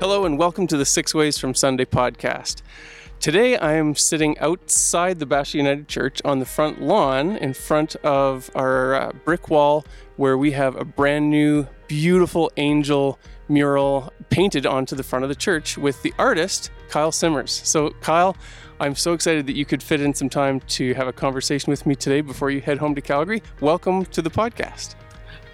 Hello, and welcome to the Six Ways from Sunday podcast. Today, I am sitting outside the Bashaw United Church on the front lawn in front of our uh, brick wall where we have a brand new, beautiful angel mural painted onto the front of the church with the artist, Kyle Simmers. So, Kyle, I'm so excited that you could fit in some time to have a conversation with me today before you head home to Calgary. Welcome to the podcast.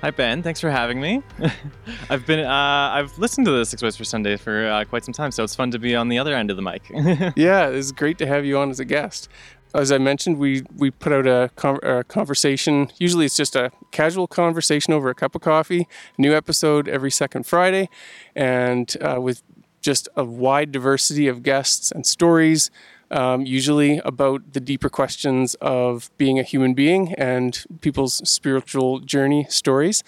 Hi Ben, thanks for having me. I've been uh, I've listened to the Six Ways for Sunday for uh, quite some time, so it's fun to be on the other end of the mic. yeah, it's great to have you on as a guest. As I mentioned, we we put out a, con- a, conversation. Usually, it's just a casual conversation over a cup of coffee. New episode every second Friday, and uh, with just a wide diversity of guests and stories um, usually about the deeper questions of being a human being and people's spiritual journey stories.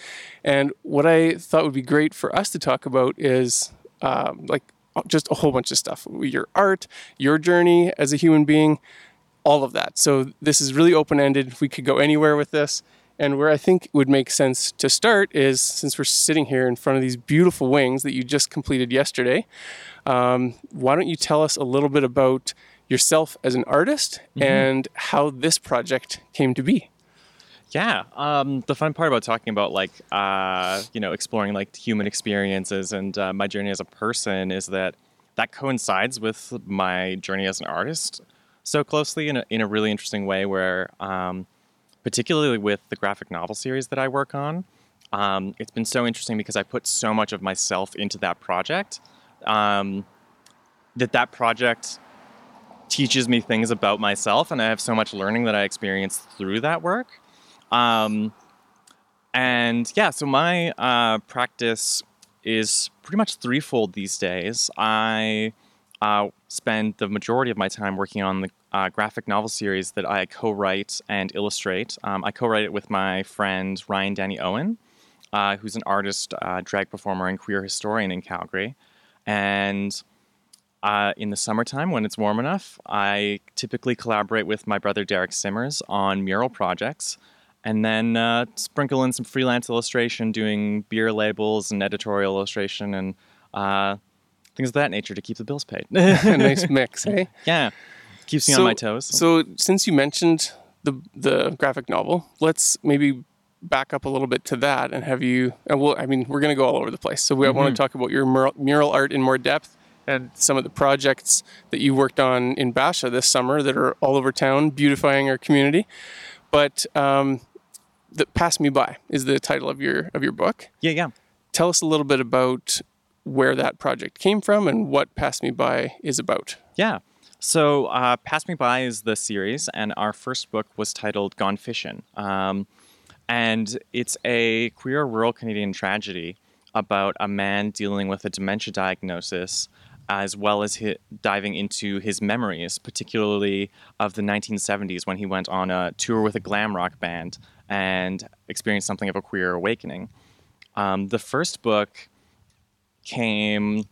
And what I thought would be great for us to talk about is um, like just a whole bunch of stuff your art, your journey as a human being, all of that. So this is really open ended. We could go anywhere with this. And where I think would make sense to start is since we're sitting here in front of these beautiful wings that you just completed yesterday, um, why don't you tell us a little bit about yourself as an artist mm-hmm. and how this project came to be. Yeah, um, the fun part about talking about like uh, you know exploring like human experiences and uh, my journey as a person is that that coincides with my journey as an artist so closely in a, in a really interesting way. Where um, particularly with the graphic novel series that I work on, um, it's been so interesting because I put so much of myself into that project um, that that project teaches me things about myself, and I have so much learning that I experienced through that work. Um, and yeah, so my uh, practice is pretty much threefold these days. I uh, spend the majority of my time working on the uh, graphic novel series that I co write and illustrate. Um, I co write it with my friend Ryan Danny Owen, uh, who's an artist, uh, drag performer, and queer historian in Calgary. And uh, in the summertime, when it's warm enough, I typically collaborate with my brother Derek Simmers on mural projects, and then uh, sprinkle in some freelance illustration, doing beer labels and editorial illustration and uh, things of that nature to keep the bills paid. nice mix, hey? Yeah, keeps me so, on my toes. So, since you mentioned the the graphic novel, let's maybe back up a little bit to that and have you. And we'll, I mean, we're going to go all over the place. So, we mm-hmm. want to talk about your mural, mural art in more depth and some of the projects that you worked on in Bashaw this summer that are all over town, beautifying our community. But um, the "Pass Me By" is the title of your of your book. Yeah, yeah. Tell us a little bit about where that project came from and what "Pass Me By" is about. Yeah. So, uh, "Pass Me By" is the series, and our first book was titled "Gone Fishing," um, and it's a queer rural Canadian tragedy about a man dealing with a dementia diagnosis as well as diving into his memories, particularly of the 1970s when he went on a tour with a glam rock band and experienced something of a queer awakening. Um, the first book came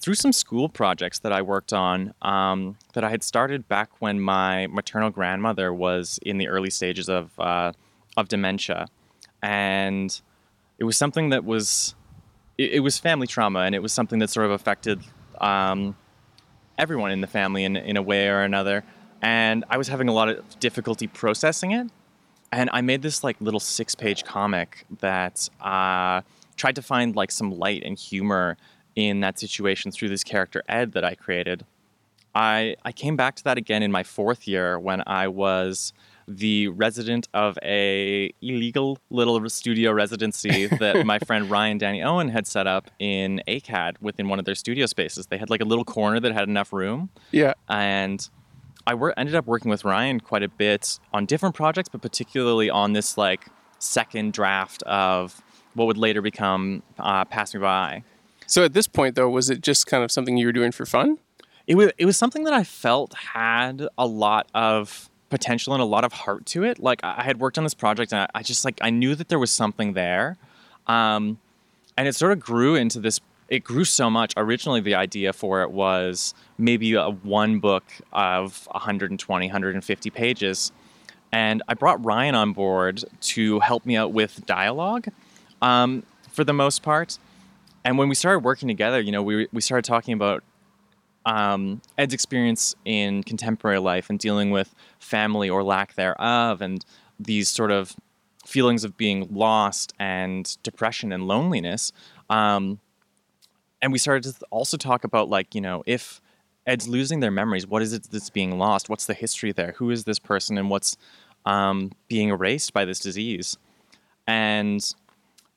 through some school projects that I worked on um, that I had started back when my maternal grandmother was in the early stages of uh, of dementia, and it was something that was it was family trauma, and it was something that sort of affected um, everyone in the family in, in a way or another. And I was having a lot of difficulty processing it. And I made this like little six page comic that uh, tried to find like some light and humor in that situation through this character Ed that I created. I, I came back to that again in my fourth year when I was the resident of a illegal little studio residency that my friend Ryan Danny Owen had set up in ACAD within one of their studio spaces. They had like a little corner that had enough room. Yeah. And I wor- ended up working with Ryan quite a bit on different projects, but particularly on this like second draft of what would later become uh, Pass Me By. So at this point, though, was it just kind of something you were doing for fun? It was. It was something that I felt had a lot of potential and a lot of heart to it. Like I had worked on this project and I, just like I knew that there was something there. Um, and it sort of grew into this it grew so much. Originally the idea for it was maybe a one book of 120, 150 pages. And I brought Ryan on board to help me out with dialogue um, for the most part. and when we started working together, you know, we we started talking about um, Ed's experience in contemporary life and dealing with family or lack thereof, and these sort of feelings of being lost and depression and loneliness. Um, and we started to also talk about like you know if Ed's losing their memories, what is it that's being lost? What's the history there? Who is this person, and what's um, being erased by this disease? And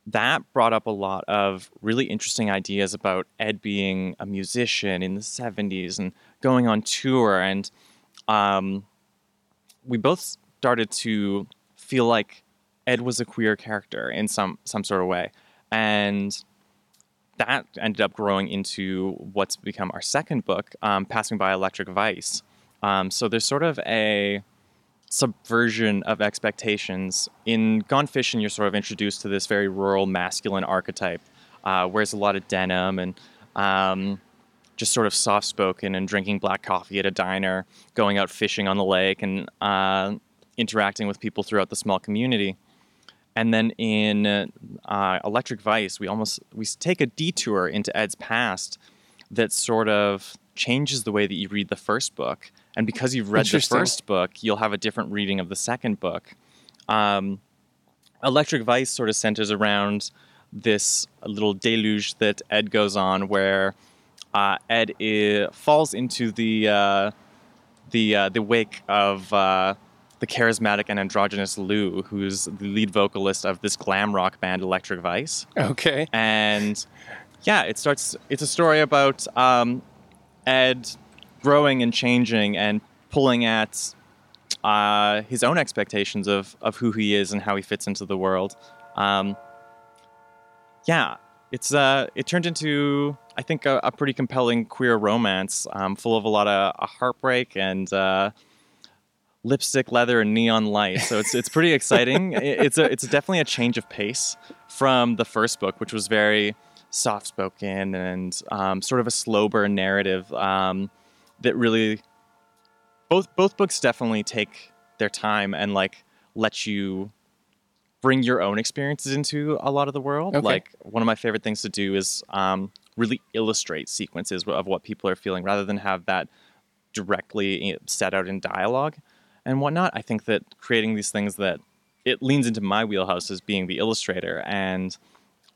that brought up a lot of really interesting ideas about Ed being a musician in the 70s and going on tour. And um, we both started to feel like Ed was a queer character in some, some sort of way. And that ended up growing into what's become our second book, um, Passing by Electric Vice. Um, so there's sort of a subversion of expectations. In Gone Fishing, you're sort of introduced to this very rural masculine archetype, uh, wears a lot of denim and um, just sort of soft spoken and drinking black coffee at a diner, going out fishing on the lake, and uh, interacting with people throughout the small community. And then in uh, Electric Vice, we almost we take a detour into Ed's past that sort of changes the way that you read the first book. And because you've read the first book, you'll have a different reading of the second book. Um, Electric Vice sort of centers around this little deluge that Ed goes on, where uh, Ed is, falls into the uh, the uh, the wake of uh, the charismatic and androgynous Lou, who's the lead vocalist of this glam rock band Electric Vice. Okay. And yeah, it starts. It's a story about um, Ed growing and changing and pulling at uh, his own expectations of, of who he is and how he fits into the world. Um, yeah, it's uh, it turned into I think a, a pretty compelling queer romance, um, full of a lot of heartbreak and uh, lipstick, leather, and neon light. So it's it's pretty exciting. it's a it's definitely a change of pace from the first book, which was very soft spoken and um, sort of a slow burn narrative um, that really both both books definitely take their time and like let you bring your own experiences into a lot of the world. Okay. Like one of my favorite things to do is um, really illustrate sequences of what people are feeling rather than have that directly set out in dialogue and whatnot. I think that creating these things that it leans into my wheelhouse as being the illustrator and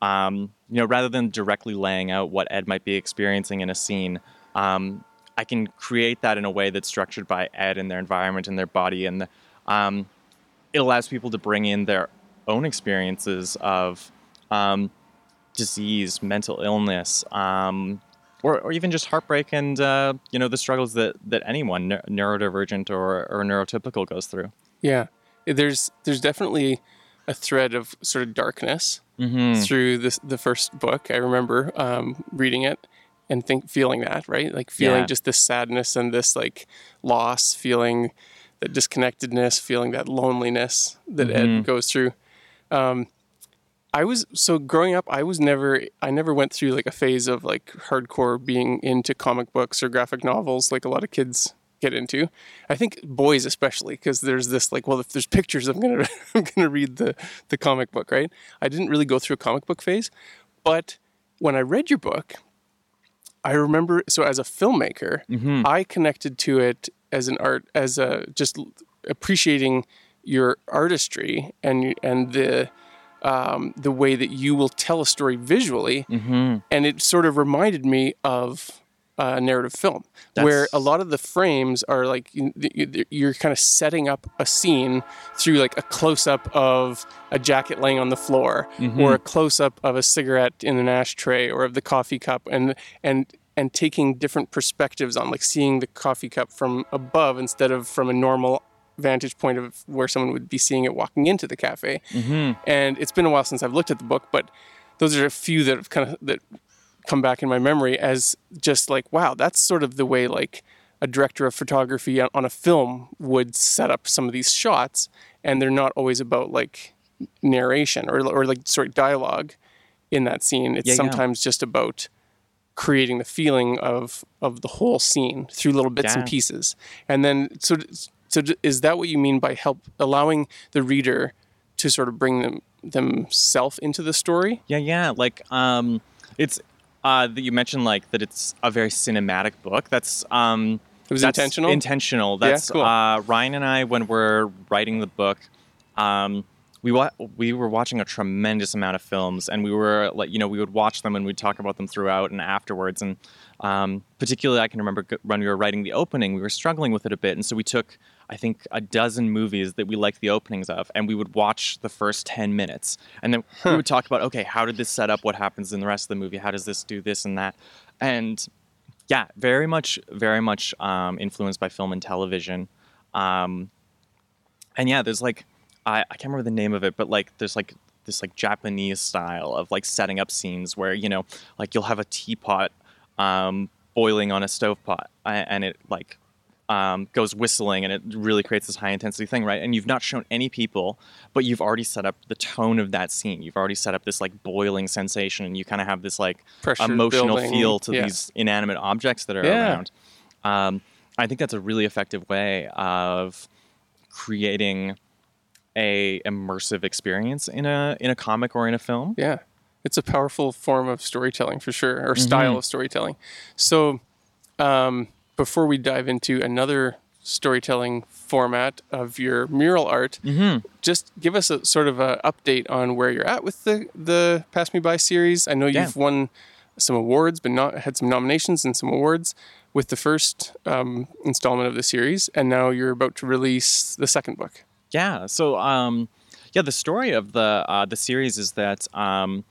um, you know rather than directly laying out what ed might be experiencing in a scene um, i can create that in a way that's structured by ed and their environment and their body and the, um, it allows people to bring in their own experiences of um, disease mental illness um, or, or even just heartbreak and uh, you know the struggles that, that anyone neurodivergent or, or neurotypical goes through yeah there's there's definitely a thread of sort of darkness mm-hmm. through this, the first book. I remember um, reading it and think feeling that right, like feeling yeah. just this sadness and this like loss, feeling that disconnectedness, feeling that loneliness that mm-hmm. Ed goes through. Um, I was so growing up. I was never. I never went through like a phase of like hardcore being into comic books or graphic novels, like a lot of kids get into. I think boys especially because there's this like, well, if there's pictures, I'm gonna I'm gonna read the the comic book, right? I didn't really go through a comic book phase, but when I read your book, I remember. So as a filmmaker, mm-hmm. I connected to it as an art, as a just appreciating your artistry and and the um, the way that you will tell a story visually, mm-hmm. and it sort of reminded me of uh, narrative film, That's... where a lot of the frames are like you're kind of setting up a scene through like a close up of a jacket laying on the floor, mm-hmm. or a close up of a cigarette in an ashtray, or of the coffee cup, and and and taking different perspectives on like seeing the coffee cup from above instead of from a normal vantage point of where someone would be seeing it walking into the cafe. Mm-hmm. And it's been a while since I've looked at the book, but those are a few that have kind of that come back in my memory as just like, wow, that's sort of the way like a director of photography on a film would set up some of these shots, and they're not always about like narration or or like sort of dialogue in that scene. It's yeah, sometimes yeah. just about creating the feeling of of the whole scene through little bits and pieces. And then so so is that what you mean by help allowing the reader to sort of bring them themselves into the story? Yeah, yeah. Like um It's uh, that you mentioned like that it's a very cinematic book. That's um, It was that's intentional? Intentional. That's cool. uh, Ryan and I when we're writing the book. Um, we wa- we were watching a tremendous amount of films, and we were like, you know, we would watch them and we'd talk about them throughout and afterwards. And um, particularly, I can remember g- when we were writing the opening, we were struggling with it a bit, and so we took, I think, a dozen movies that we liked the openings of, and we would watch the first ten minutes, and then we would talk about, okay, how did this set up? What happens in the rest of the movie? How does this do this and that? And yeah, very much, very much um, influenced by film and television. Um, and yeah, there's like I, I can't remember the name of it, but like there's like this like Japanese style of like setting up scenes where you know like you'll have a teapot um, boiling on a stovepat a- and it like um, goes whistling and it really creates this high intensity thing, right? And you've not shown any people, but you've already set up the tone of that scene. You've already set up this like boiling sensation, and you kind of have this like Pressure emotional building, feel to yeah. these inanimate objects that are Yeah. around. Um, I think that's a really effective way of creating a immersive experience in a in a comic or in a film. Yeah, it's a powerful form of storytelling for sure, or style of storytelling. So, um, before we dive into another storytelling format of your mural art, just give us a sort of a update on where you're at with the the Pass Me By series. I know Yeah. you've won some awards, but not had some nominations and some awards with the first um, installment of the series, and now you're about to release the second book. Yeah. So, um, yeah, the story of the uh, the series is that um,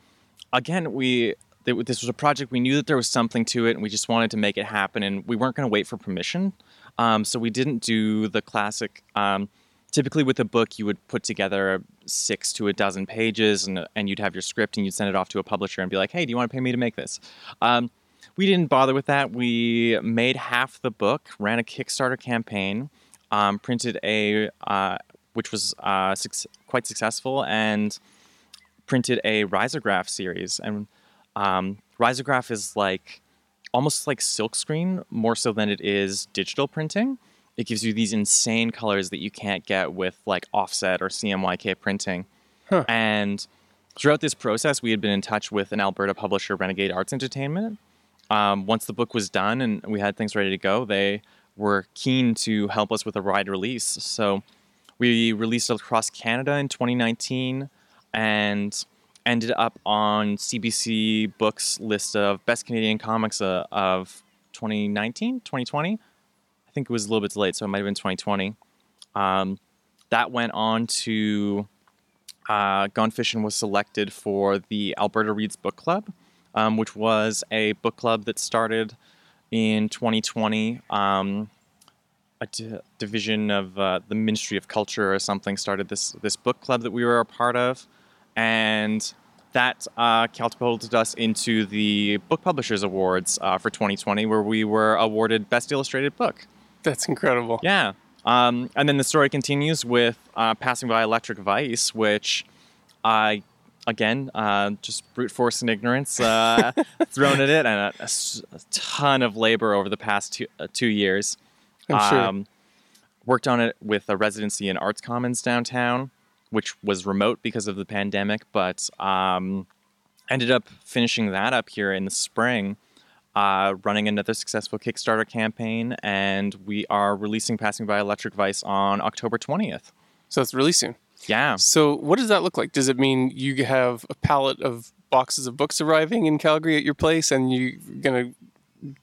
again we th- this was a project we knew that there was something to it, and we just wanted to make it happen, and we weren't going to wait for permission. Um, so we didn't do the classic. Um, typically, with a book, you would put together six to a dozen pages, and and you'd have your script, and you'd send it off to a publisher and be like, "Hey, do you want to pay me to make this?" Um, we didn't bother with that. We made half the book, ran a Kickstarter campaign, um, printed a, uh, which was uh, suc- quite successful, and printed a risograph series. And um, risograph is like almost like silkscreen, more so than it is digital printing. It gives you these insane colors that you can't get with like offset or CMYK printing. Huh. And throughout this process, we had been in touch with an Alberta publisher, Renegade Arts Entertainment. Um, once the book was done and we had things ready to go, they were keen to help us with a wide release. So we released it across Canada in 2019 and ended up on CBC Books list of best Canadian comics uh, of 2019, 2020. I think it was a little bit delayed, so it might have been 2020. Um, that went on to uh, Gone Fishing was selected for the Alberta Reads Book Club, um, which was a book club that started in 2020. Um, a di- division of uh, the Ministry of Culture or something started this this book club that we were a part of, and that uh, catapulted us into the Book Publishers Awards uh, for 2020, where we were awarded Best Illustrated Book. That's incredible. Yeah. Um, and then the story continues with uh, Passing by Electric Vice, which I, again, uh, just brute force and ignorance uh, thrown at it, and a ton of labor over the past two, uh, two years. I'm sure. Worked on it with a residency in Arts Commons downtown, which was remote because of the pandemic, but um, ended up finishing that up here in the spring uh, running another successful Kickstarter campaign, and we are releasing Passing by Electric Vice on October 20th. So it's really soon. Yeah. So what does that look like? Does it mean you have a pallet of boxes of books arriving in Calgary at your place, and you're gonna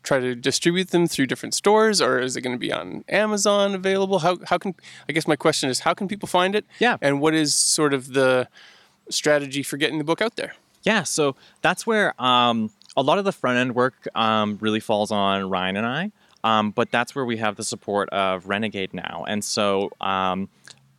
try to distribute them through different stores, or is it going to be on Amazon available? How how can I guess my question is how can people find it? Yeah. And what is sort of the strategy for getting the book out there? Yeah, so that's where um, a lot of the front end work um, really falls on Ryan and I. Um, but that's where we have the support of Renegade now. And so um,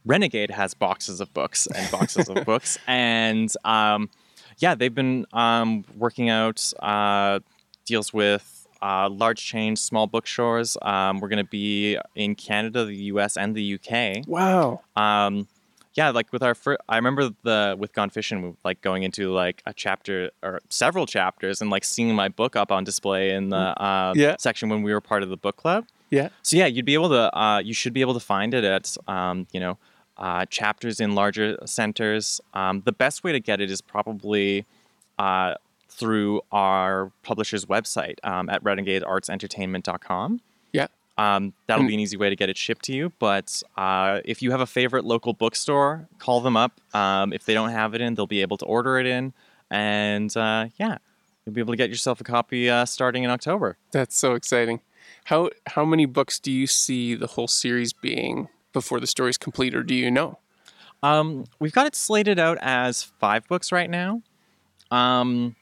Renegade has boxes of books and boxes of books. And um, yeah, they've been um, working out uh, deals with uh, large chains, small bookstores. Um, we're going to be in Canada, the US, and the UK Wow. um yeah like with our first i remember the with gone fishing like going into like a chapter or several chapters and like seeing my book up on display in the uh, Yeah. section when we were part of the book club Yeah. so yeah you'd be able to uh, you should be able to find it at um, you know uh, chapters in larger centers um, the best way to get it is probably uh, through our publisher's website um, at renegadeartsentertainment.com. Yeah. Um, that'll be an easy way to get it shipped to you. But uh, if you have a favorite local bookstore, call them up. Um, if they don't have it in, they'll be able to order it in. And uh, yeah, you'll be able to get yourself a copy uh, starting in October. That's so exciting. How how many books do you see the whole series being before the story's complete, or do you know? Um, we've got it slated out as five books right now. Um,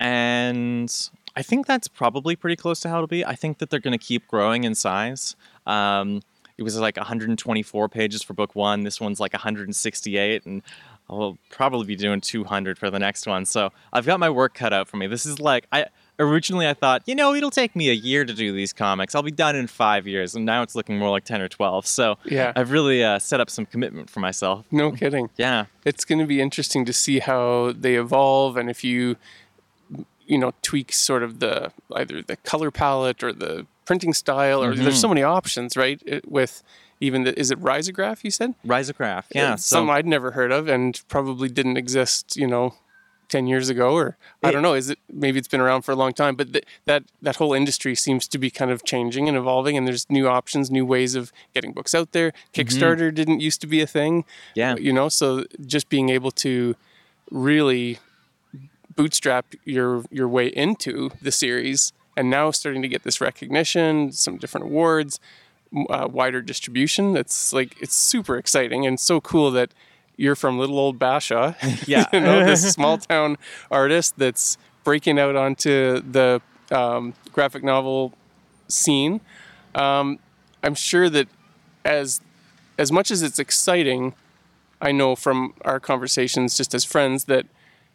and I think that's probably pretty close to how it'll be. I think that they're going to keep growing in size. Um, it was like 124 pages for book one. This one's like 168, and I'll probably be doing 200 for the next one. So I've got my work cut out for me. This is like I originally I thought, you know, it'll take me a year to do these comics. I'll be done in five years, and now it's looking more like 10 or 12. So Yeah. I've really uh, set up some commitment for myself. No kidding. Yeah. It's going to be interesting to see how they evolve, and if you you know tweak sort of the either the color palette or the printing style, or there's mm-hmm. so many options, right? It, with even the is it risograph you said? Risograph, uh, yeah. It's So something I'd never heard of and probably didn't exist, you know, 10 years ago or I It- don't know, is it maybe it's been around for a long time, but th- that that whole industry seems to be kind of changing and evolving and there's new options, new ways of getting books out there. Mm-hmm. Kickstarter didn't used to be a thing. Yeah. You know, so just being able to really bootstrap your your way into the series and now starting to get this recognition, some different awards, uh, wider distribution. It's like it's super exciting and so cool that you're from little old Bashaw, Yeah. you know, this small town artist that's breaking out onto the um, graphic novel scene. Um, I'm sure that as as much as it's exciting, I know from our conversations just as friends that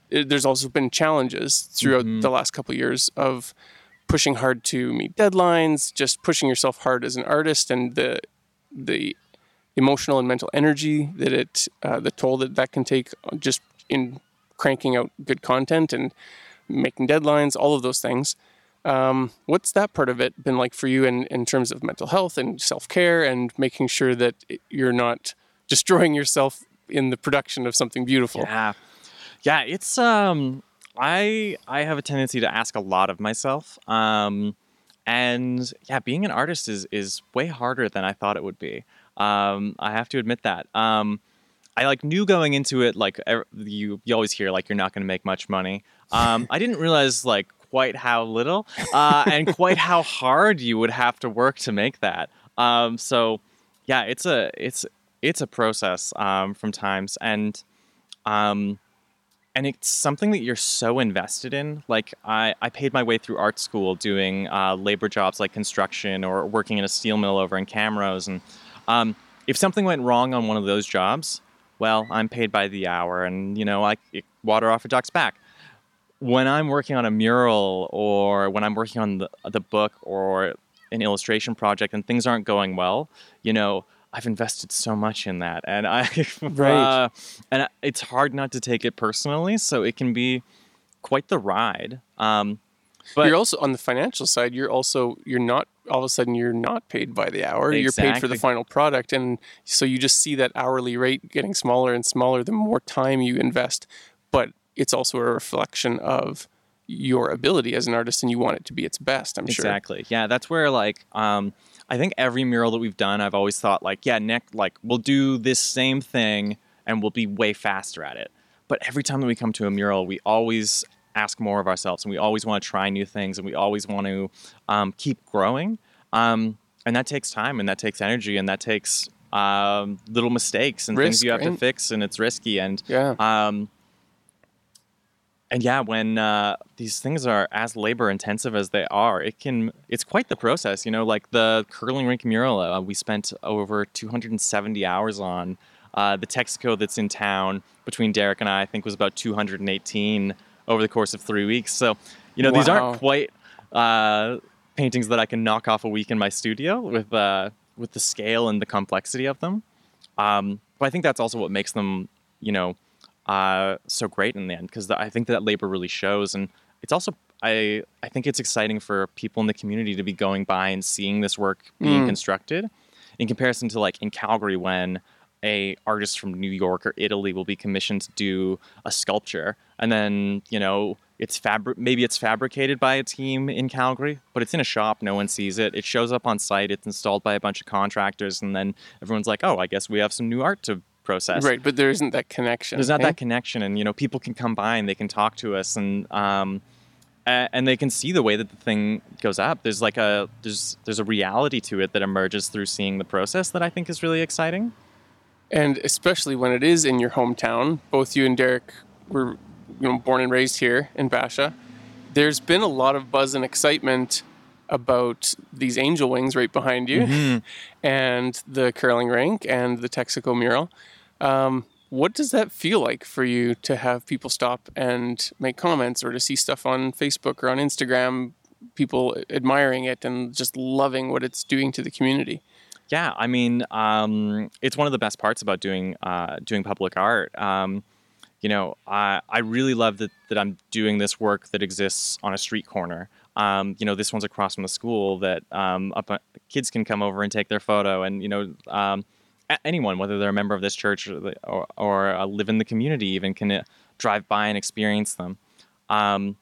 it, there's also been challenges throughout the last couple of years of pushing hard to meet deadlines, just pushing yourself hard as an artist, and the the emotional and mental energy that it uh, the toll that that can take just in cranking out good content and making deadlines, all of those things. Um, what's that part of it been like for you in, in terms of mental health and self care and making sure that you're not destroying yourself in the production of something beautiful? Yeah. Yeah, it's um I I have a tendency to ask a lot of myself. Um and yeah, being an artist is is way harder than I thought it would be. Um I have to admit that. Um I like knew going into it like you you always hear like you're not going to make much money. Um I didn't realize like quite how little uh and quite how hard you would have to work to make that. Um so yeah, it's a it's it's a process um from times and um and it's something that you're so invested in like i, I paid my way through art school doing uh, labor jobs like construction or working in a steel mill over in camrose and um, if something went wrong on one of those jobs well i'm paid by the hour and you know i water off a duck's back. When i'm working on a mural or when i'm working on the, the book or an illustration project and things aren't going well you know i've invested so much in that and i Right. uh, and it's hard not to take it personally so it can be quite the ride um, but you're also on the financial side. You're also you're not all of a sudden you're not paid by the hour. You're paid for the final product, and so you just see that hourly rate getting smaller and smaller the more time you invest. But it's also a reflection of your ability as an artist, and you want it to be its best. I'm sure. Exactly. Yeah, that's where like um I think every mural that we've done, I've always thought like, yeah, Nick, like we'll do this same thing and we'll be way faster at it. But every time that we come to a mural, we always ask more of ourselves and we always want to try new things and we always want to um, keep growing. Um, and that takes time and that takes energy and that takes um, little mistakes and things you have to fix and it's risky and Yeah. And yeah, when uh, these things are as labor intensive as they are, it can it's quite the process. You know, like the curling rink mural, uh, we spent over 270 hours on. Uh, the Texaco that's in town between Derek and I, I think, was about 218 over the course of three weeks. So, you know, these aren't quite uh, paintings that I can knock off a week in my studio with uh, with the scale and the complexity of them. Um, but I think that's also what makes them, you know, uh, so great in the end because I think that labor really shows, and it's also I I think it's exciting for people in the community to be going by and seeing this work being Mm. constructed, in comparison to like in Calgary when a artist from New York or Italy will be commissioned to do a sculpture, and then you know it's fabric maybe it's fabricated by a team in Calgary, but it's in a shop, no one sees it. It shows up on site, it's installed by a bunch of contractors, and then everyone's like, "Oh, I guess we have some new art to process." Right, but there isn't that connection. There's not eh? that connection, and you know, people can come by and they can talk to us, and um, and they can see the way that the thing goes up. There's like a there's there's a reality to it that emerges through seeing the process that I think is really exciting. and especially when it is in your hometown. Both you and Derek were, you know, born and raised here in Bashaw. There's been a lot of buzz and excitement about these angel wings right behind you, and the curling rink and the Texaco mural. Um, what does that feel like for you to have people stop and make comments, or to see stuff on Facebook or on Instagram, people admiring it and just loving what it's doing to the community? Yeah, I mean, um, it's one of the best parts about doing uh, doing public art. Um, you know, I, I really love that, that I'm doing this work that exists on a street corner. Um, you know, this one's across from the school that um, up, uh, kids can come over and take their photo, and you know, um, anyone, whether they're a member of this church or, the- or, or uh, live in the community, even can uh, drive by and experience them. Um,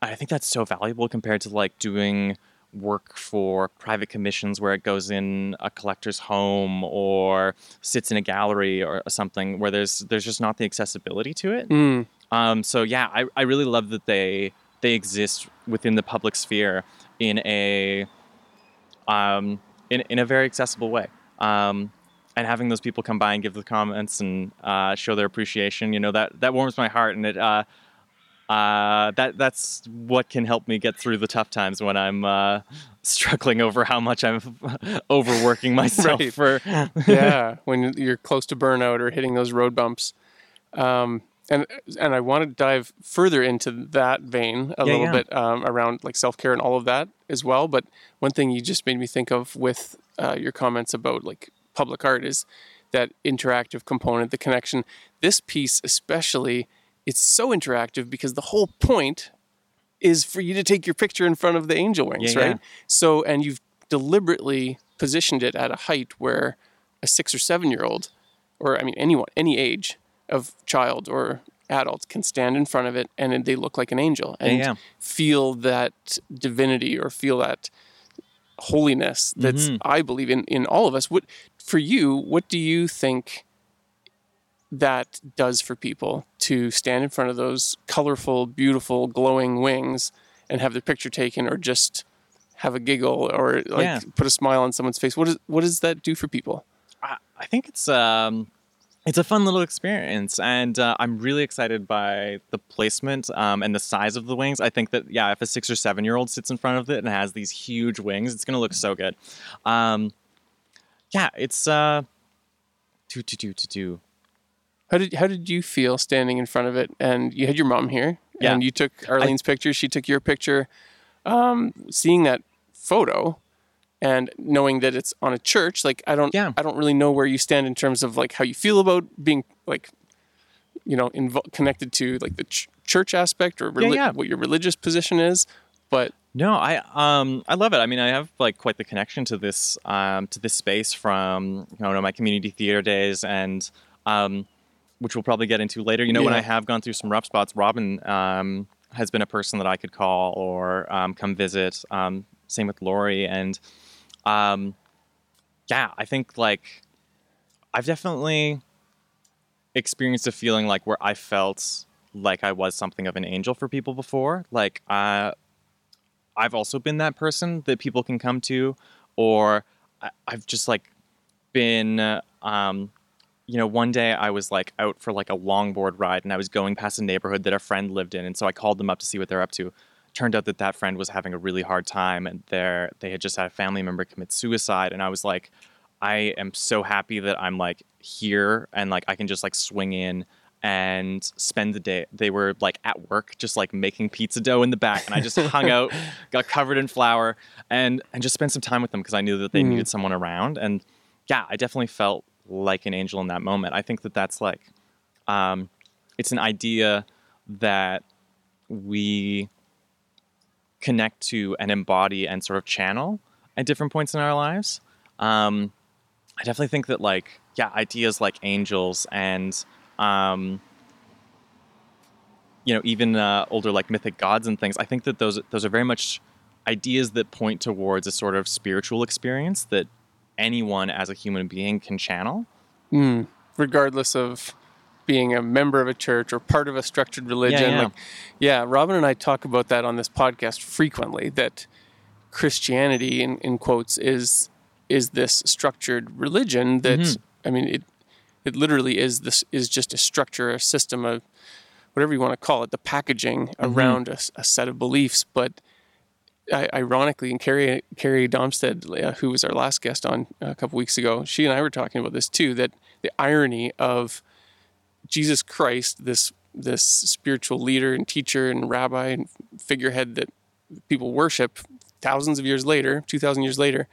I think that's so valuable compared to like doing work for private commissions where it goes in a collector's home or sits in a gallery or something where there's there's just not the accessibility to it. Mm. Um, so yeah, I, I really love that they they exist within the public sphere in a um, in, in a very accessible way. Um, and having those people come by and give the comments and uh, show their appreciation, you know, that, that warms my heart and it uh, uh, that that's what can help me get through the tough times when I'm uh, struggling over how much I'm overworking myself Right. for. yeah, when you're close to burnout or hitting those road bumps. Um, and and I want to dive further into that vein a Yeah, little yeah. bit um, around like self care and all of that as well. But one thing you just made me think of with uh, your comments about like public art is that interactive component, the connection. This piece especially, it's so interactive because the whole point is for you to take your picture in front of the angel wings, Yeah, yeah. right? So, and you've deliberately positioned it at a height where a six or seven year old, or I mean, anyone, any age of child or adult can stand in front of it and they look like an angel and yeah. feel that divinity or feel that holiness that's Mhm. I believe in in all of us. What for you? What do you think that does for people to stand in front of those colorful, beautiful, glowing wings and have their picture taken, or just have a giggle or like Yeah. put a smile on someone's face? What is what does that do for people? I, I think it's um, it's a fun little experience, and uh, I'm really excited by the placement um, and the size of the wings. I think that yeah, if a six or seven year old sits in front of it and has these huge wings, it's gonna look so good. Um, yeah, it's uh, do do do do do. How did how did you feel standing in front of it? And you had your mom here, Yeah. and you took Arlene's picture. She took your picture. Um, seeing that photo, and knowing that it's on a church, like I don't, Yeah. I don't really know where you stand in terms of like how you feel about being like, you know, invo- connected to like the ch- church aspect or reli- yeah. what your religious position is. But No, I um I love it. I mean, I have like quite the connection to this um to this space from you know my community theater days and um which we'll probably get into later. You know, when I have gone through some rough spots, Robin um has been a person that I could call or um, come visit. Um, same with Lori and um yeah, I think like I've definitely experienced a feeling like where I felt like I was something of an angel for people before. Like uh I've also been that person that people can come to, or I, I've just like been, uh, um, you know, one day I was like out for like a longboard ride and I was going past a neighborhood that a friend lived in. And so I called them up to see what they're up to. Turned out that that friend was having a really hard time and they're, they had just had a family member commit suicide. And I was like, I am so happy that I'm like here and like I can just like swing in and spend the day. They were like at work, just like making pizza dough in the back, and I just hung out, got covered in flour, and and just spent some time with them because I knew that they Mhm. needed someone around. And yeah, I definitely felt like an angel in that moment. I think that that's like, um, it's an idea that we connect to and embody and sort of channel at different points in our lives. Um, I definitely think that like yeah, ideas like angels and um, you know, even uh, older like mythic gods and things. I think that those those are very much ideas that point towards a sort of spiritual experience that anyone as a human being can channel. Mm, regardless of being a member of a church or part of a structured religion. Yeah, yeah. Like, yeah, Robin and I talk about that on this podcast frequently. That Christianity, in, in quotes, is is this structured religion that Mm-hmm. I mean it it literally is this is just a structure, a system of whatever you want to call it, the packaging Mm-hmm. around a set of beliefs. But I, ironically, and Carrie Carrie Domstead, uh, who was our last guest on a couple weeks ago, she and I were talking about this too. That the irony of Jesus Christ, this this spiritual leader and teacher and rabbi and figurehead that people worship thousands of years later, two thousand years later,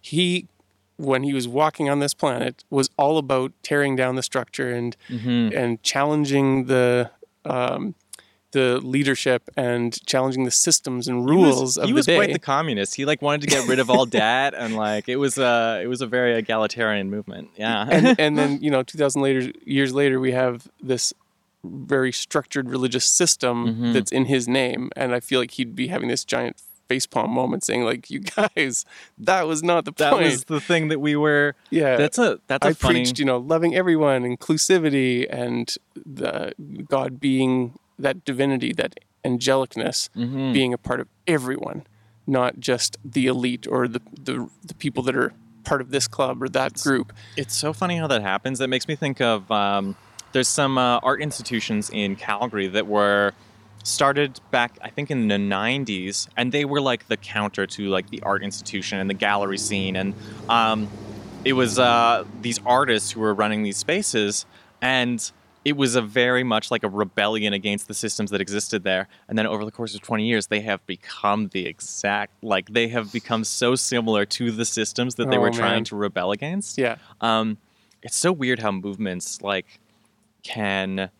he when he was walking on this planet was all about tearing down the structure and and challenging the um, the leadership and challenging the systems and He rules was, of he the was day. quite the communist. He like wanted to get rid of all debt and like it was a it was a very egalitarian movement. Yeah. and and then you know 2000 later years later we have this very structured religious system Mm-hmm. that's in his name and i feel like he'd be having this giant facepalm moment saying like you guys that was not the that point was the thing that we were yeah That's a that's a i funny preached you know loving everyone inclusivity and the god being that divinity that angelicness Mm-hmm. being a part of everyone not just the elite or the the, the people that are part of this club or that group It's so funny how that happens. That makes me think of um, there's some uh, art institutions in Calgary that were started back, I think, in the 90s, and they were like the counter to like the art institution and the gallery scene, and um, it was uh, these artists who were running these spaces, and it was a very much like a rebellion against the systems that existed there. And then over the course of 20 years, they have become the exact like they have become so similar to the systems that they Oh, were man. trying to rebel against. yeah Um, it's so weird how movements like can.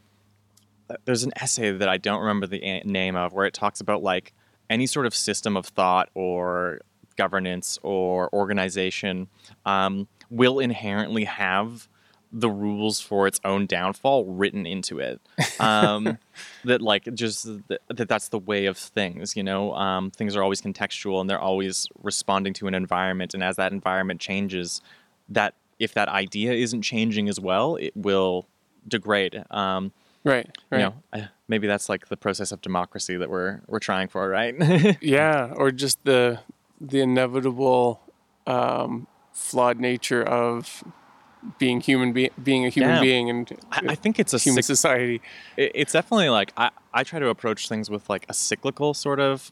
There's an essay that I don't remember the name of where it talks about like any sort of system of thought or governance or organization um, will inherently have the rules for its own downfall written into it. Um, that like just th- that that's the way of things. You know, um, things are always contextual and they're always responding to an environment, and as that environment changes, that if that idea isn't changing as well, it will degrade. Um, right right You know, maybe that's like the process of democracy that we're we're trying for, right? yeah or just the the inevitable um, flawed nature of being human be- being a human Yeah. being and I, I think it's a human cyc- society it- it's definitely like I, I try to approach things with like a cyclical sort of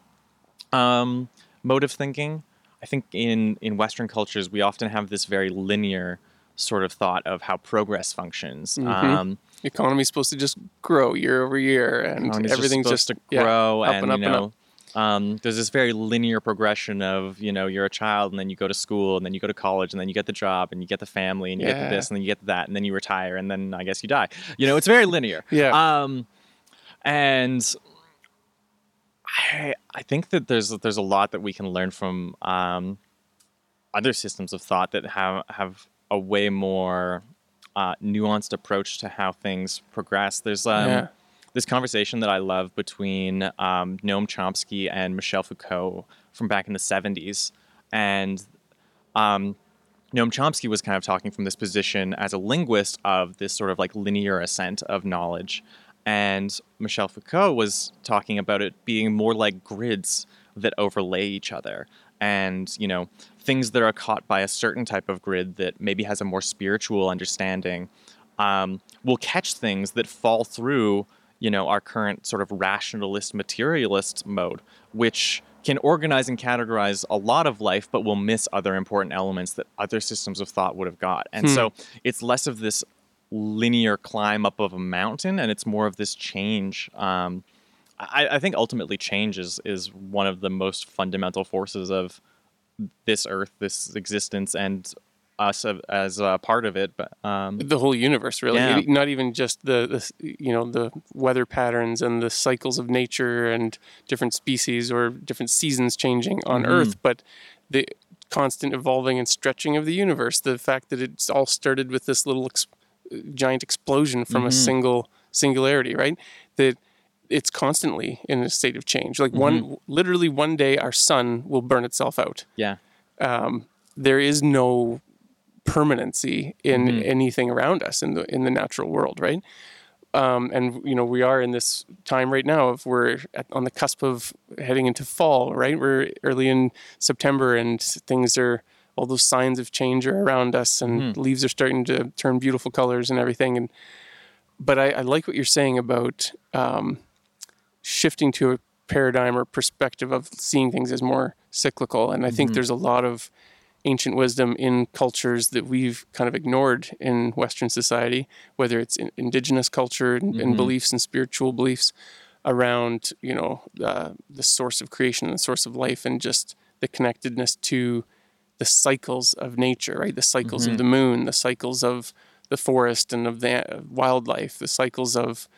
um, mode of thinking. I think in in Western cultures we often have this very linear sort of thought of how progress functions. Mm-hmm. Um, economy's supposed to just grow year over year and economy's everything's just just, to yeah, grow up and, and up you and know up um, there's this very linear progression of you know you're a child and then you go to school and then you go to college and then you get the job and you get the family and you get Yeah. the this and then you get that and then you retire and then I guess you die. You know, it's very linear. Yeah. Um, and I I think that there's there's a lot that we can learn from um, other systems of thought that have have a way more uh, nuanced approach to how things progress. There's um, Yeah. this conversation that I love between um, Noam Chomsky and Michel Foucault from back in the 70s. And um, Noam Chomsky was kind of talking from this position as a linguist of this sort of like linear ascent of knowledge. And Michel Foucault was talking about it being more like grids that overlay each other. And, you know, things that are caught by a certain type of grid that maybe has a more spiritual understanding um, will catch things that fall through, you know, our current sort of rationalist materialist mode, which can organize and categorize a lot of life, but will miss other important elements that other systems of thought would have got. And so it's less of this linear climb up of a mountain, and it's more of this change. Um, I, I think ultimately change is, is one of the most fundamental forces of this earth, this existence, and us as a part of it. But um, the whole universe really, yeah. not even just the, the you know the weather patterns and the cycles of nature and different species or different seasons changing on Mm-hmm. earth but the constant evolving and stretching of the universe the fact that it's all started with this little ex- giant explosion from Mm-hmm. a single singularity right that it's constantly in a state of change. Like one, literally one day, our sun will burn itself out. Yeah. There is no permanency in anything around us in the in the natural world, right? Um, and you know we are in this time right now of we're at, on the cusp of heading into fall, right? We're early in September, and things are all those signs of change are around us, and leaves are starting to turn beautiful colors and everything. And but I, I like what you're saying about um, shifting to a paradigm or perspective of seeing things as more cyclical. And I think there's a lot of ancient wisdom in cultures that we've kind of ignored in Western society, whether it's in indigenous culture and, and beliefs and spiritual beliefs around, you know, uh, the source of creation and the source of life and just the connectedness to the cycles of nature, right? The cycles of the moon, the cycles of the forest and of the uh, wildlife, the cycles of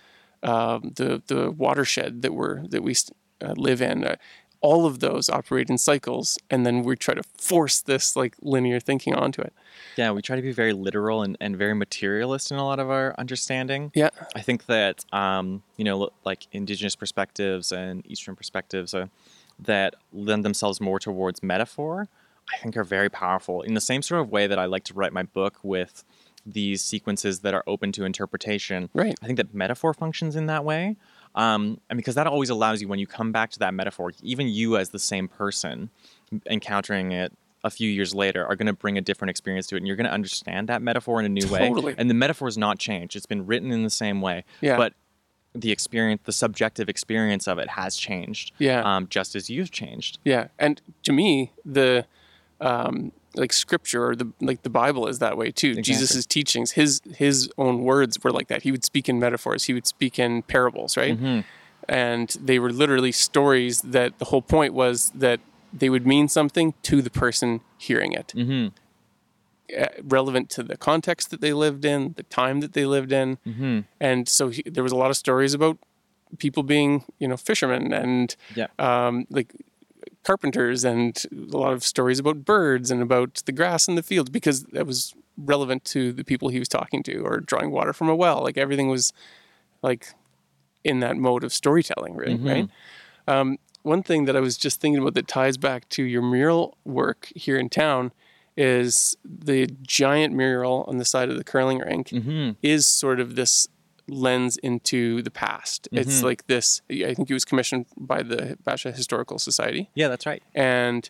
um, the the watershed that we're that we uh, live in. Uh, all of those operate in cycles, and then we try to force this like linear thinking onto it. Yeah, we try to be very literal and, and very materialist in a lot of our understanding. Yeah, I think that um, you know, like indigenous perspectives and Eastern perspectives uh, that lend themselves more towards metaphor, I think are very powerful. In the same sort of way that I like to write my book with these sequences that are open to interpretation. Right. I think that metaphor functions in that way. Um, and because that always allows you, when you come back to that metaphor, even you as the same person encountering it a few years later are going to bring a different experience to it and you're going to understand that metaphor in a new way Totally. and the metaphor is not changed it's been written in the same way Yeah. but the experience the subjective experience of it has changed Yeah. um, just as you've changed yeah. And to me, the um, like scripture or the like the Bible is that way too. Jesus' teachings, his his own words were like that. He would speak in metaphors. He would speak in parables, right? And they were literally stories that the whole point was that they would mean something to the person hearing it. Mm-hmm. relevant to the context that they lived in, the time that they lived in, mm-hmm. and so he, there was a lot of stories about people being, you know, fishermen and yeah um, like carpenters and a lot of stories about birds and about the grass in the fields because that was relevant to the people he was talking to or drawing water from a well. Like everything was like in that mode of storytelling right right? Um, one thing that i was just thinking about that ties back to your mural work here in town is the giant mural on the side of the curling rink is sort of this lens into the past. It's like this. I think it was commissioned by the Bashaw Historical Society, yeah that's right and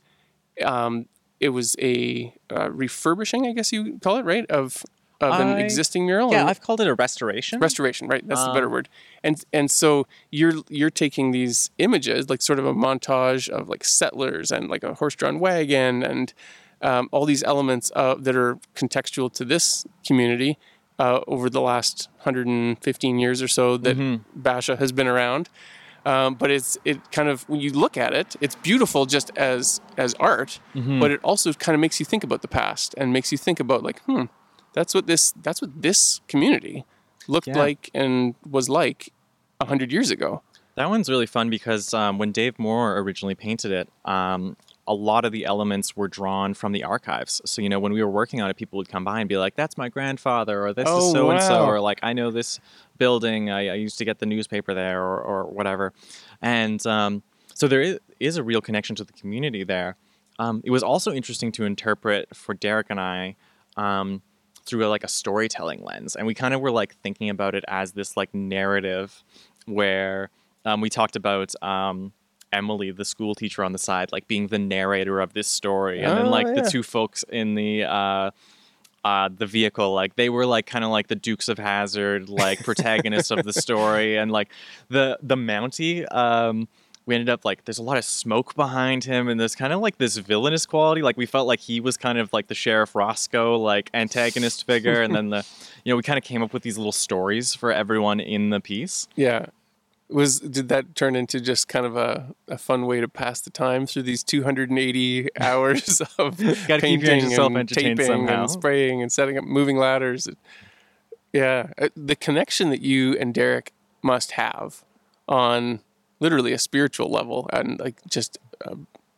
um, it was a uh, refurbishing, I guess you call it, right, of of an I- existing mural. yeah i've called it a restoration restoration right that's the better word and and so you're you're taking these images like sort of a montage of like settlers and like a horse-drawn wagon and um, all these elements uh, that are contextual to this community uh, over the last 115 years or so that Bashaw has been around um, but it's it kind of when you look at it it's beautiful just as as art but it also kind of makes you think about the past and makes you think about like hmm that's what this that's what this community looked Yeah. like and was like a hundred years ago. That one's really fun because um, when Dave Moore originally painted it, um, a lot of the elements were drawn from the archives. So, you know, when we were working on it, people would come by and be like, that's my grandfather, or this Oh, is so and so, or like, I know this building. I, I used to get the newspaper there, or, or whatever. And um, so there is, is a real connection to the community there. Um, it was also interesting to interpret for Derek and I. Um, through a, like a storytelling lens and we kind of were like thinking about it as this like narrative where um, we talked about um, emily the school teacher on the side like being the narrator of this story and then Oh, like yeah. the two folks in the uh, uh, the vehicle like they were like kind of like the dukes of Hazzard like protagonists of the story and like the the mountie um, we ended up like there's a lot of smoke behind him and there's kind of like this villainous quality like we felt like he was kind of like the sheriff roscoe like antagonist figure and then the you know we kind of came up with these little stories for everyone in the piece Yeah. Was did that turn into just kind of a, a fun way to pass the time through these 280 hours of painting and taping somehow. and spraying and setting up moving ladders? Yeah, Uh, the connection that you and Derek must have on literally a spiritual level and like just uh,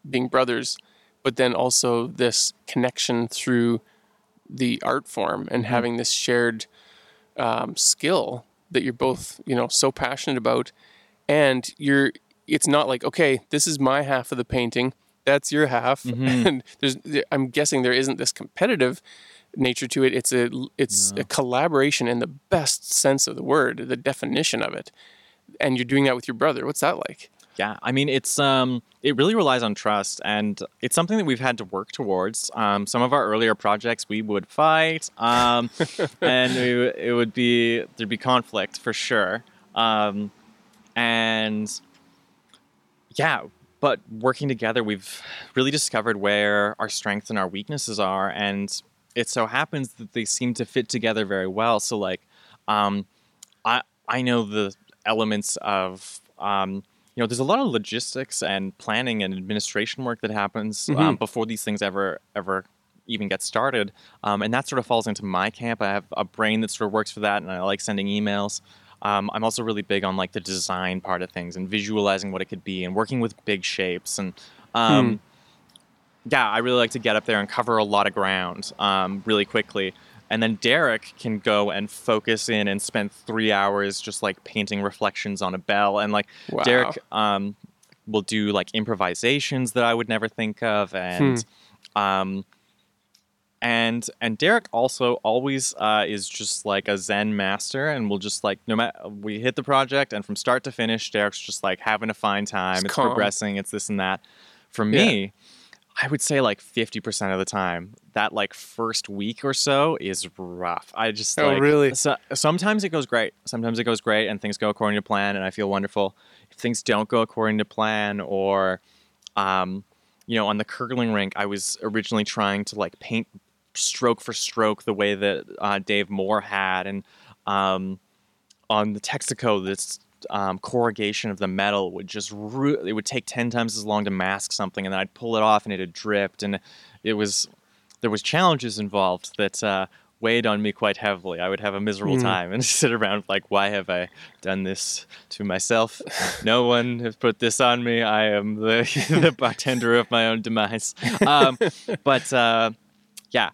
being brothers, but then also this connection through the art form and having this shared um, skill that you're both you know so passionate about and you're it's not like okay this is my half of the painting that's your half Mm-hmm. and there's i'm guessing there isn't this competitive nature to it it's a it's a collaboration in the best sense of the word the definition of it and you're doing that with your brother what's that like Yeah, I mean it's um it really relies on trust and it's something that we've had to work towards. Um, some of our earlier projects we would fight, um, and we, it would be there'd be conflict for sure. Um, and yeah, but working together, we've really discovered where our strengths and our weaknesses are, and it so happens that they seem to fit together very well. So like, um, I I know the elements of um, you know, there's a lot of logistics and planning and administration work that happens um, before these things ever ever even get started, um, and that sort of falls into my camp. I have a brain that sort of works for that, and I like sending emails. Um, I'm also really big on like the design part of things and visualizing what it could be and working with big shapes and um, yeah, I really like to get up there and cover a lot of ground um, really quickly. And then Derek can go and focus in and spend three hours just like painting reflections on a bell. And like Wow. Derek um, will do like improvisations that I would never think of. And um, and and Derek also always uh, is just like a Zen master, and will just like no matter we hit the project, and from start to finish, Derek's just like having a fine time. It's It's, progressing. It's this and that. For me, I would say like fifty percent of the time, that like first week or so is rough. I just Oh, like really? So, sometimes it goes great. Sometimes it goes great, and things go according to plan, and I feel wonderful. If things don't go according to plan, or um, you know, on the curling rink, I was originally trying to like paint stroke for stroke the way that uh, Dave Moore had, and um, on the Texaco, this um, corrugation of the metal would just ru- it would take ten times as long to mask something, and then I'd pull it off, and it had dripped, and it was there was challenges involved that. Uh, weighed on me quite heavily. I would have a miserable time and sit around like why have i done this to myself? No one has put this on me. I am the, the bartender of my own demise. Um, but uh, yeah,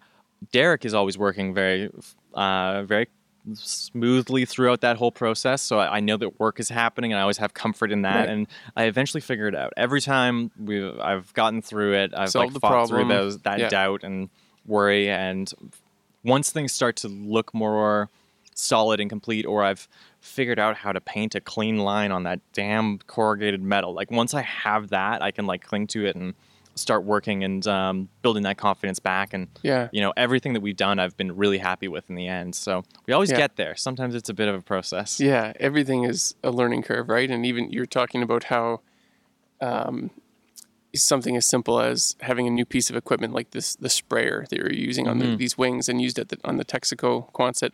Derek is always working very, uh, very smoothly throughout that whole process. So I, I know that work is happening, and I always have comfort in that. Right. And I eventually figure it out. Every time we, I've gotten through it, I've like fought through those that Yeah. doubt and worry. And once things start to look more solid and complete, or I've figured out how to paint a clean line on that damn corrugated metal. Like once I have that, I can like cling to it and start working and um, building that confidence back. And Yeah. you know everything that we've done, I've been really happy with in the end. So we always Yeah. get there. Sometimes it's a bit of a process. Yeah, everything is a learning curve, right? And even you're talking about how um, something as simple as having a new piece of equipment like this, the sprayer that you're using on the, these wings and used at the, on the Texaco Quonset,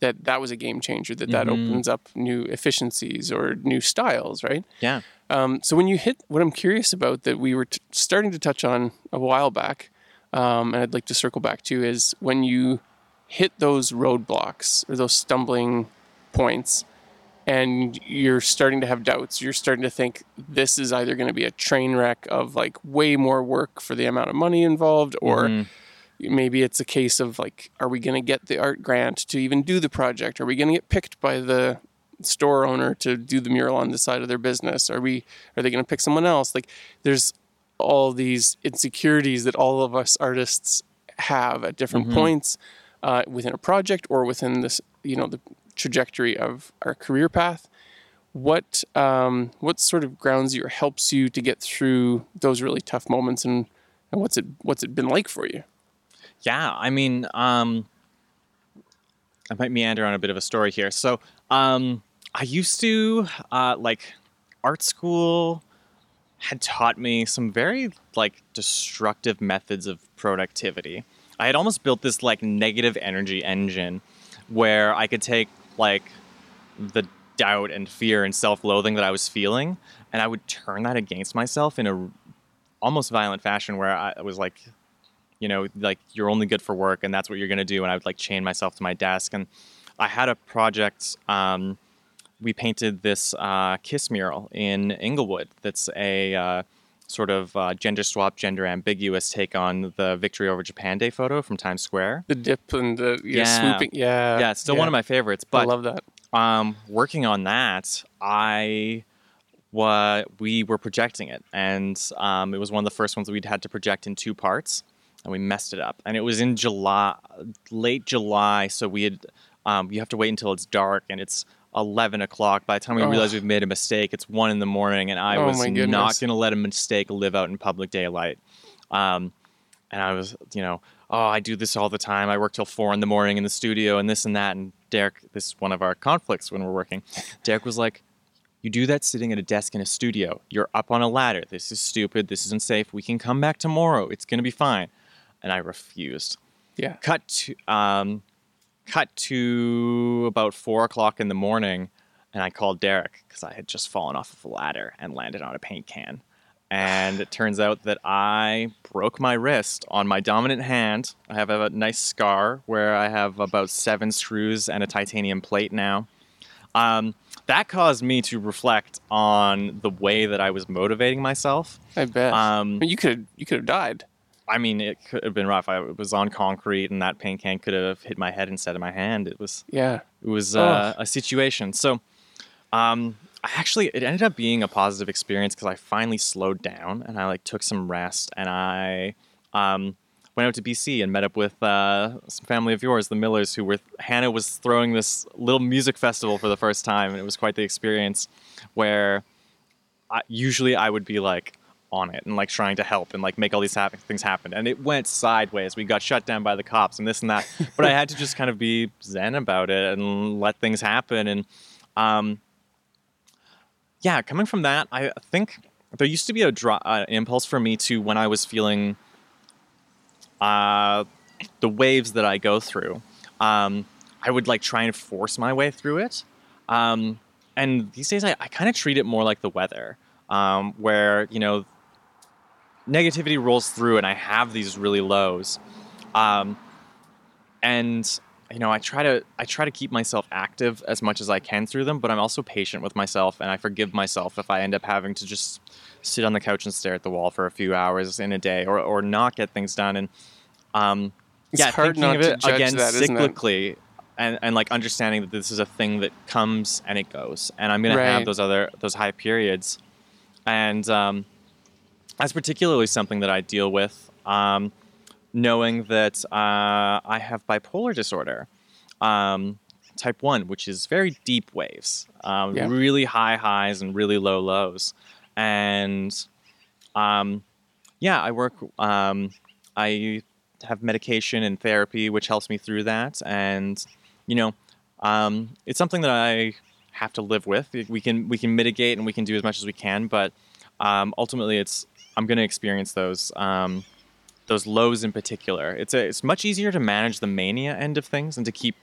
that that was a game changer. That that opens up new efficiencies or new styles, right? Yeah. Um, so when you hit what I'm curious about that we were t- starting to touch on a while back, um, and I'd like to circle back to is when you hit those roadblocks or those stumbling points, and you're starting to have doubts. You're starting to think this is either going to be a train wreck of like way more work for the amount of money involved, or maybe it's a case of like, are we going to get the art grant to even do the project? Are we going to get picked by the store owner to do the mural on the side of their business? Are we are they going to pick someone else? Like there's all these insecurities that all of us artists have at different points uh, within a project or within this you know the trajectory of our career path. What um, what sort of grounds you or helps you to get through those really tough moments and, and what's it what's it been like for you? Yeah, I mean, um, I might meander on a bit of a story here. So, um, I used to uh, like art school had taught me some very like destructive methods of productivity. I had almost built this like negative energy engine where I could take like the doubt and fear and self-loathing that I was feeling and I would turn that against myself in a almost violent fashion where I was like you know, like you're only good for work and that's what you're going to do. And I would like chain myself to my desk. And I had a project. Um, we painted this uh, kiss mural in Inglewood. That's a uh, sort of uh, gender swap, gender ambiguous take on the Victory over Japan Day photo from Times Square. The dip and the yeah, Yeah. swooping. Yeah. yeah, it's still one of my favorites. But I love that. um, working on that, I wa- we were projecting it, and um, it was one of the first ones that we'd had to project in two parts, and we messed it up. And it was in July, late July, so we had um, you have to wait until it's dark and it's 11 o'clock. By the time we Oh. realized we've made a mistake, it's one in the morning, and I Oh was not going to let a mistake live out in public daylight. Um, and I was, you know, oh, I do this all the time. I work till four in the morning in the studio and this and that. And Derek, this is one of our conflicts when we're working. Derek was like, you do that sitting at a desk in a studio. You're up on a ladder. This is stupid. This isn't safe. We can come back tomorrow. It's going to be fine. And I refused. Yeah. Cut to, um, cut to about four o'clock in the morning. And I called Derek because I had just fallen off of a ladder and landed on a paint can. And it turns out that I broke my wrist on my dominant hand. I have a nice scar where I have about seven screws and a titanium plate now. Um, that caused me to reflect on the way that I was motivating myself. I bet. Um, you could you could have died. I mean, it could have been rough. I was on concrete, and that paint can could have hit my head instead of my hand. It was Yeah. it was uh, a situation. So, um, I actually it ended up being a positive experience because I finally slowed down and I like took some rest and I um, went out to BC and met up with uh, some family of yours, the Millers, who were Hannah was throwing this little music festival for the first time, and it was quite the experience. Where I, usually I would be like on it and like trying to help and like make all these happen, things happen, and it went sideways. We got shut down by the cops and this and that, but I had to just kind of be zen about it and let things happen and. Um, yeah, coming from that, I think there used to be a dro- uh, impulse for me to when I was feeling uh, the waves that I go through. Um, I would like try and force my way through it. Um, and these days, I, I kind of treat it more like the weather, um, where you know negativity rolls through, and I have these really lows. Um, and you know, I try to I try to keep myself active as much as I can through them, but I'm also patient with myself, and I forgive myself if I end up having to just sit on the couch and stare at the wall for a few hours in a day, or or not get things done. And um, It's yeah, hard thinking not of to it judge again that, it? cyclically, and and like understanding that this is a thing that comes and it goes, and I'm gonna Right. have those other those high periods, and um, that's particularly something that I deal with. Um, knowing that uh, I have bipolar disorder, um, type 1, which is very deep waves, um, Yeah. really high highs and really low lows. And um, yeah, I work, um, I have medication and therapy, which helps me through that. And, you know, um, it's something that I have to live with. We can, we can mitigate and we can do as much as we can, but um, ultimately it's, I'm going to experience those. Um, those lows in particular. It's a, it's much easier to manage the mania end of things and to keep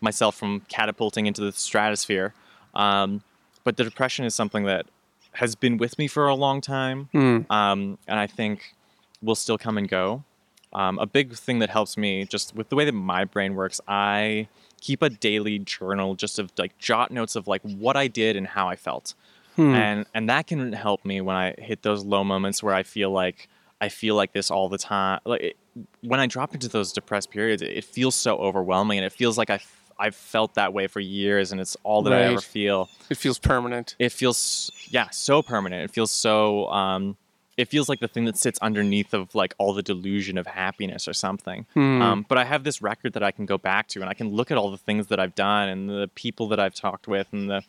myself from catapulting into the stratosphere. Um, but the depression is something that has been with me for a long time, Hmm. um, and I think will still come and go. Um, a big thing that helps me just with the way that my brain works, I keep a daily journal just of like jot notes of like what I did and how I felt Hmm. and and that can help me when I hit those low moments where I feel like I feel like this all the time. Like it, when I drop into those depressed periods, it, it feels so overwhelming, and it feels like I've I've felt that way for years, and it's all that I ever feel. It feels permanent. It feels yeah, so permanent. It feels so. Um, it feels like the thing that sits underneath of like all the delusion of happiness or something. Hmm. Um, but I have this record that I can go back to, and I can look at all the things that I've done and the people that I've talked with and the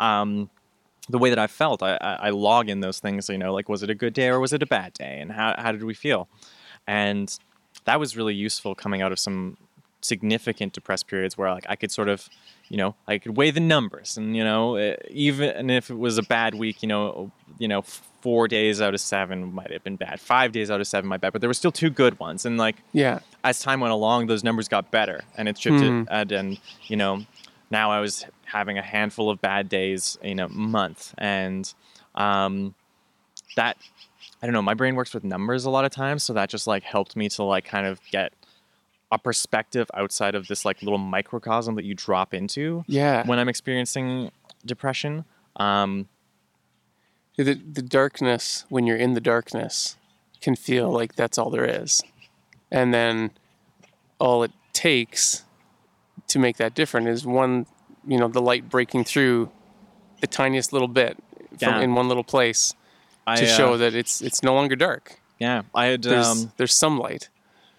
um, the way that I felt. I, I, I log in those things. You know, like was it a good day or was it a bad day, and how how did we feel? And that was really useful coming out of some significant depressed periods where like I could sort of, you know, I could weigh the numbers, and you know, eh, even if it was a bad week, you know, you know, four days out of seven might have been bad, five days out of seven might be bad, but there were still two good ones, and like Yeah. as time went along, those numbers got better, and it chipped Hmm. it, and, and you know, now I was having a handful of bad days in a month, and um, that I don't know, my brain works with numbers a lot of times, so that just like helped me to like kind of get a perspective outside of this like little microcosm that you drop into Yeah. when I'm experiencing depression. Um, the the darkness when you're in the darkness can feel like that's all there is and then all it takes to make that different is one you know the light breaking through the tiniest little bit from Yeah. in one little place I, to uh, show that it's it's no longer dark. Yeah, I had There's um, there's some light.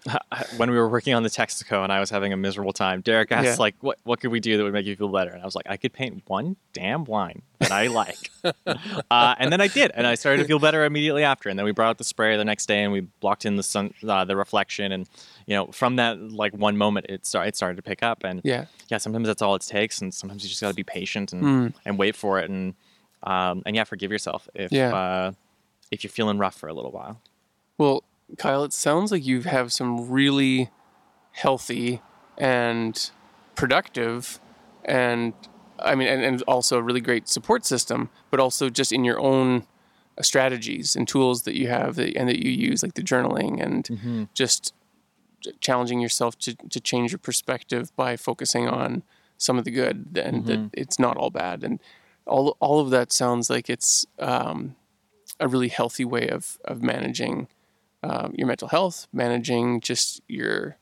when we were working on the Texaco and I was having a miserable time. Derek asked Yeah. like, "What what could we do that would make you feel better?" And I was like, "I could paint one damn line that I like." uh, and then I did, and I started to feel better immediately after. And then we brought out the spray the next day, and we blocked in the sun, uh, the reflection, and you know, from that like one moment, it started it started to pick up. And Yeah. yeah, sometimes that's all it takes, and sometimes you just got to be patient and Mm. and wait for it, and um, and yeah, forgive yourself if Yeah. uh, if you're feeling rough for a little while. Well, Kyle, it sounds like you have some really healthy and productive and I mean and, and also a really great support system, but also just in your own uh, strategies and tools that you have that, and that you use like the journaling and just challenging yourself to, to change your perspective by focusing on some of the good and that it's not all bad. And all all of that sounds like it's um, a really healthy way of of managing um, your mental health, managing just your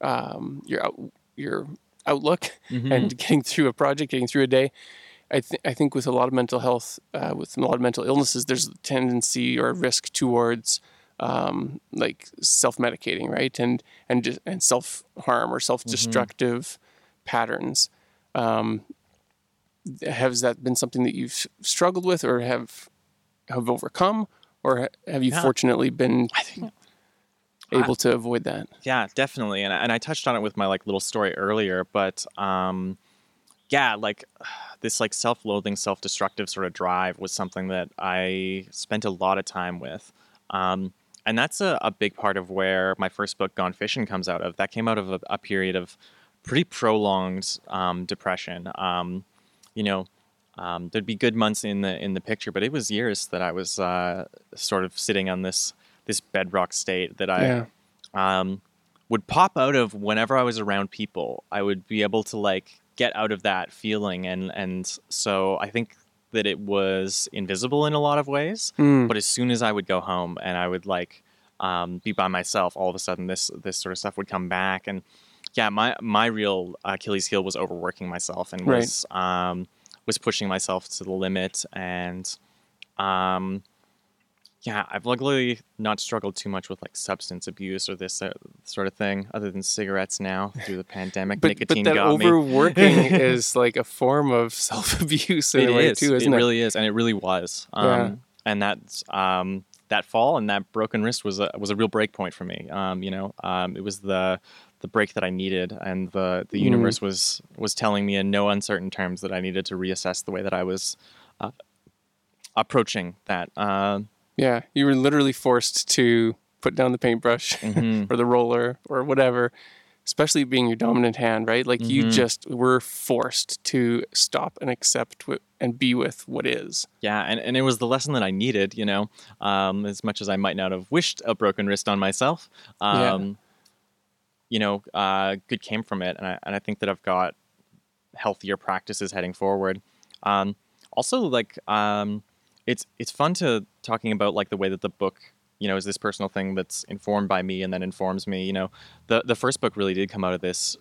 um, your out, your outlook, and getting through a project, getting through a day. I, th- I think with a lot of mental health, uh, with a lot of mental illnesses, there's a tendency or a risk towards um, like self-medicating, right, and and just, and self-harm or self-destructive patterns. Um, has that been something that you've struggled with, or have have overcome, or have you Yeah. fortunately been I think able to avoid that? Yeah, definitely. And I, and I touched on it with my like little story earlier, but um yeah, like this like self-loathing, self-destructive sort of drive was something that I spent a lot of time with. Um and that's a, a big part of where my first book, Gone Fishing, comes out of. That came out of a, a period of pretty prolonged um, depression. Um, you know, um, there'd be good months in the in the picture, but it was years that I was uh, sort of sitting on this this bedrock state that I Yeah. um, would pop out of whenever I was around people. I would be able to like get out of that feeling, and and so I think that it was invisible in a lot of ways. Mm. But as soon as I would go home and I would like um, be by myself, all of a sudden this this sort of stuff would come back, and yeah, my my real Achilles heel was overworking myself and Right. was um, was pushing myself to the limit, and um, yeah, I've luckily not struggled too much with like substance abuse or this uh, sort of thing, other than cigarettes now through the pandemic. But, Nicotine but that got me. overworking is like a form of self-abuse in It a way is. too, isn't it? it really is, and it really was. Um, Yeah. And that's um, that fall and that broken wrist was a was a real break point for me. Um, you know, um, it was the the break that I needed, and the the Mm. universe was was telling me in no uncertain terms that I needed to reassess the way that I was uh, approaching that. Uh, Yeah, you were literally forced to put down the paintbrush mhm. or the roller or whatever, especially being your dominant hand, right? Like you Mhm. just were forced to stop and accept and be with what is. Yeah, and, and it was the lesson that I needed, you know, um, as much as I might not have wished a broken wrist on myself. Yeah. You know, uh, good came from it, and I, and I think that I've got healthier practices heading forward. Um, also, like, um, it's it's fun to talking about like the way that the book, you know, is this personal thing that's informed by me and then informs me. You know, the the first book really did come out of this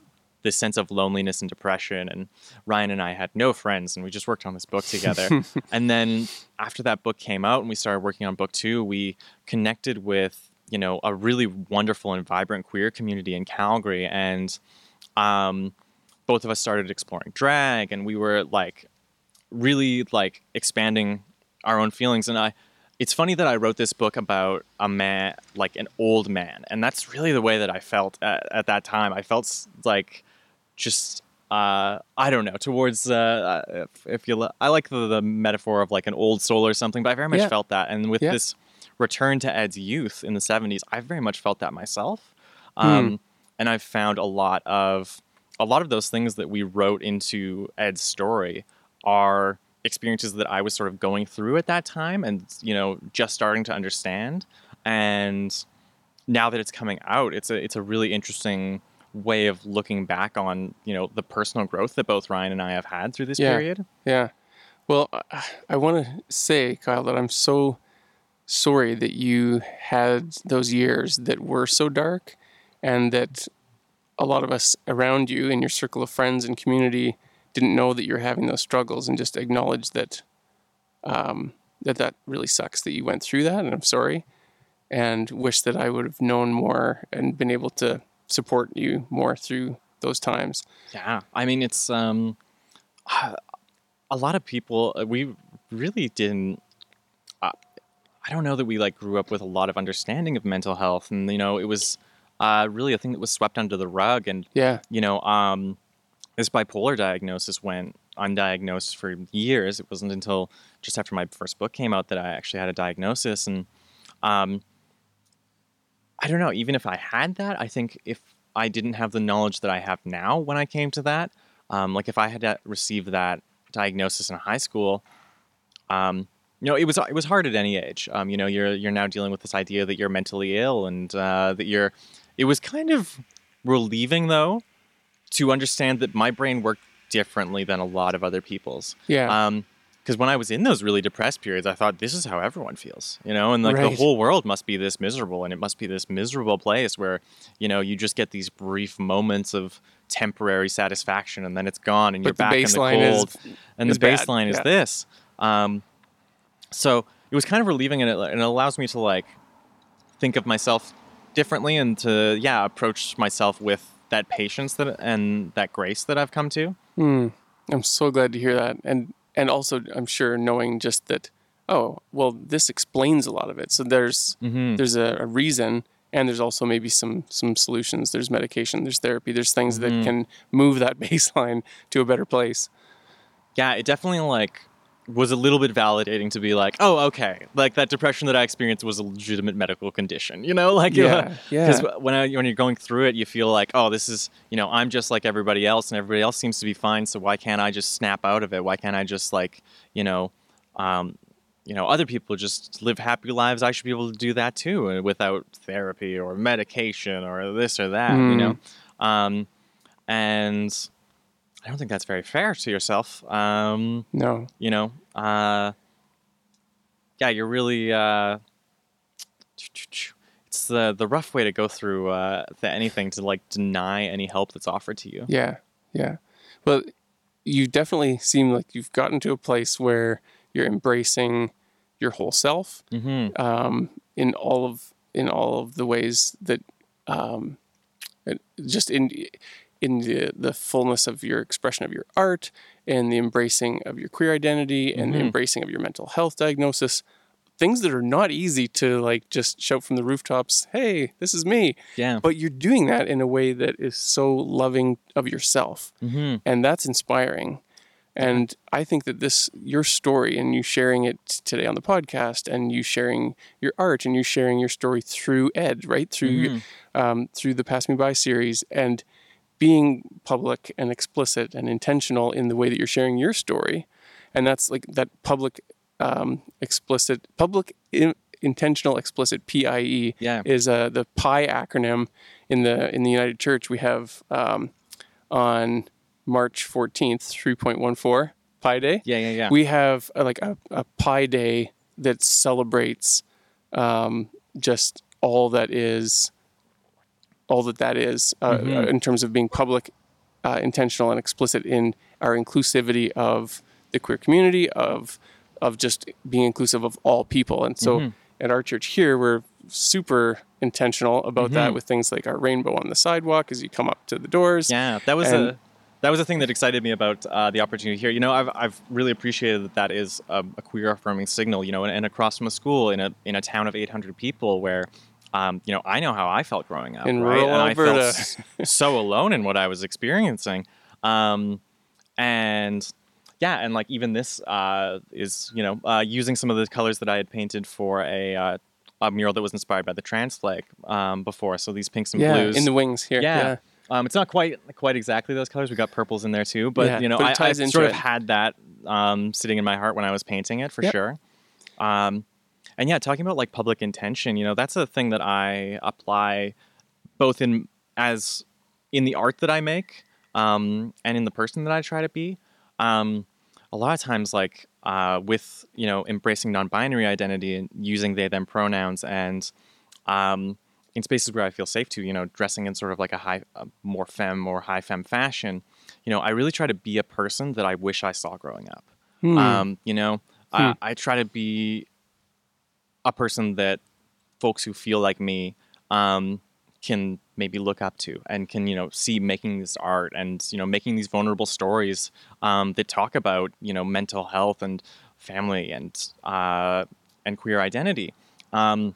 this sense of loneliness and depression and Ryan and I had no friends and we just worked on this book together. and then after that book came out and we started working on book 2, we connected with, you know, a really wonderful and vibrant queer community in Calgary and um both of us started exploring drag and we were like really like expanding our own feelings and I it's funny that I wrote this book about a man like an old man and that's really the way that I felt at, at that time. I felt like just uh, I don't know towards uh, if, if you li- I like the, the metaphor of like an old soul or something, but I very much Yeah. felt that. And with Yeah. this return to Ed's youth in the '70s, I very much felt that myself. Hmm. Um, And I've found a lot of a lot of those things that we wrote into Ed's story are experiences that I was sort of going through at that time, and you know, just starting to understand. And now that it's coming out, it's a it's a really interesting way of looking back on you know the personal growth that both Ryan and I have had through this Yeah. period. Yeah. Well, I- I want to say, Kyle, that I'm so sorry that you had those years that were so dark and that a lot of us around you in your circle of friends and community didn't know that you're having those struggles and just acknowledge that um, that that really sucks that you went through that, and I'm sorry, and wish that I would have known more and been able to support you more through those times. Yeah, I mean it's um, a lot of people. uh, We really didn't. I don't know that we like grew up with a lot of understanding of mental health, and you know, it was uh, really a thing that was swept under the rug. And Yeah, you know, um, this bipolar diagnosis went undiagnosed for years. It wasn't until just after my first book came out that I actually had a diagnosis, and um, I don't know. Even if I had that, I think if I didn't have the knowledge that I have now when I came to that, um, like if I had uh, received that diagnosis in high school, um, you know, it was it was hard at any age. Um, you know, you're you're now dealing with this idea that you're mentally ill and uh, that you're. It was kind of relieving though to understand that my brain worked differently than a lot of other people's. yeah, Um, because when I was in those really depressed periods, I thought this is how everyone feels, you know, and like Right. the whole world must be this miserable, and it must be this miserable place where, you know, you just get these brief moments of temporary satisfaction, and then it's gone, and But you're back in the baseline is- cold, and is the bad, baseline is yeah. this. Um, so it was kind of relieving, and it, and it allows me to like think of myself differently, and to yeah approach myself with that patience that and that grace that I've come to. Hmm. I'm so glad to hear that, and and also I'm sure knowing just that. Oh well, this explains a lot of it. So there's Mm-hmm. there's a, a reason, and there's also maybe some some solutions. There's medication. There's therapy. There's things Mm-hmm. that can move that baseline to a better place. yeah, it definitely like was a little bit validating to be like, oh, okay, like that depression that I experienced was a legitimate medical condition, you know, like Yeah, yeah. Because when I, when you're going through it, you feel like, oh, this is you know, I'm just like everybody else, and everybody else seems to be fine. So why can't I just snap out of it? Why can't I just like you know, um, you know, other people just live happy lives. I should be able to do that too, uh, without therapy or medication or this or that, you Mm. know. Um, and I don't think that's very fair to yourself. Um, No. you know, uh, yeah, you're really. Uh, it's the the rough way to go through uh, the, anything to like deny any help that's offered to you. Yeah. Yeah. Well, you definitely seem like you've gotten to a place where you're embracing your whole self Mm-hmm. um, in all of in all of the ways that um, just in in the, the fullness of your expression of your art and the embracing of your queer identity and the Mhm. embracing of your mental health diagnosis things that are not easy to like just shout from the rooftops hey this is me Yeah. but you're doing that in a way that is so loving of yourself Mm-hmm. and that's inspiring and i think that this your story and you sharing it today on the podcast and you sharing your art and you sharing your story through ed right through um, through the pass me by series and being public and explicit and intentional in the way that you're sharing your story and that's like that public um, explicit public in, intentional explicit pie Yeah. is uh, the pi acronym in the in the united church we have um, on march 14th 3.14 pi day Yeah. Yeah. Yeah. we have uh, like a, a pi day that celebrates um, just all that is all that that is uh, uh, in terms of being public uh, intentional and explicit in our inclusivity of the queer community of of just being inclusive of all people and so Mhm. at our church here we're super intentional about that Mhm. with things like our rainbow on the sidewalk as you come up to the doors Yeah, that was And- a that was a thing that excited me about uh, the opportunity here. You know, I've I've really appreciated that that is a, a queer affirming signal. You know, and, and across from a school in a in a town of 800 people where. Um, you know, I know how I felt growing up, In right? rural and I Alberta. felt so alone in what I was experiencing. Um, and yeah, and like even this uh, is, you know, uh, using some of the colors that I had painted for a uh, a mural that was inspired by the trans flag um, before. So these pinks and yeah blues in the wings here yeah. Um, it's not quite quite exactly those colors. We got purples in there too, but Yeah, you know, but I, I sort of had that um, sitting in my heart when I was painting it for Yep. sure. Um, and yeah, talking about like public intention, you know, that's a thing that I apply both in as in the art that I make um, and in the person that I try to be. Um, a lot of times, like uh, with you know embracing non-binary identity and using they them pronouns and um, in spaces where I feel safe to, you know, dressing in sort of like a high, a more femme or high femme fashion, you know, I really try to be a person that I wish I saw growing up. Hmm. Um, you know, I, I try to be a person that folks who feel like me um, can maybe look up to and can you know see making this art and you know making these vulnerable stories um, that talk about you know mental health and family and uh, and queer identity. Um,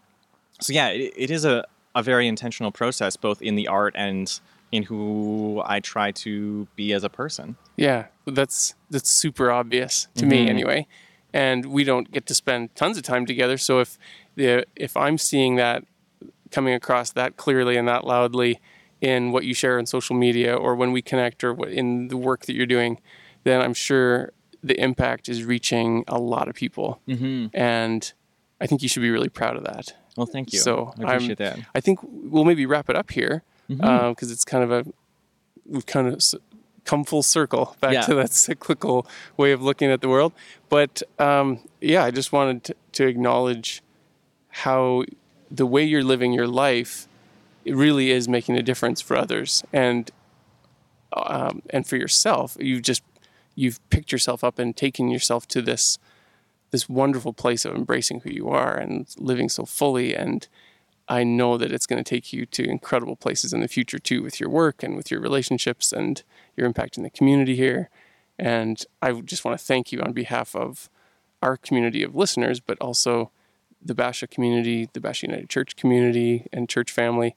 so yeah, it, it is a, a very intentional process, both in the art and in who I try to be as a person. Yeah, that's that's super obvious to me Mhm. anyway. And we don't get to spend tons of time together. So if the if I'm seeing that coming across that clearly and that loudly in what you share on social media or when we connect or what- in the work that you're doing, then I'm sure the impact is reaching a lot of people. Mm-hmm. And I think you should be really proud of that. Well, thank you. So, I I'm- that. I think we'll maybe wrap it up here because it's kind of a we've kind of come full circle back Yeah. to that cyclical way of looking at the world. But um, yeah, I just wanted to, to acknowledge how the way you're living your life it really is making a difference for others and um, and for yourself. You've just you've picked yourself up and taken yourself to this this wonderful place of embracing who you are and living so fully and I know that it's going to take you to incredible places in the future too with your work and with your relationships and your impact in the community here. And I just want to thank you on behalf of our community of listeners, but also the Bashaw community, the Bashaw United Church community, and church family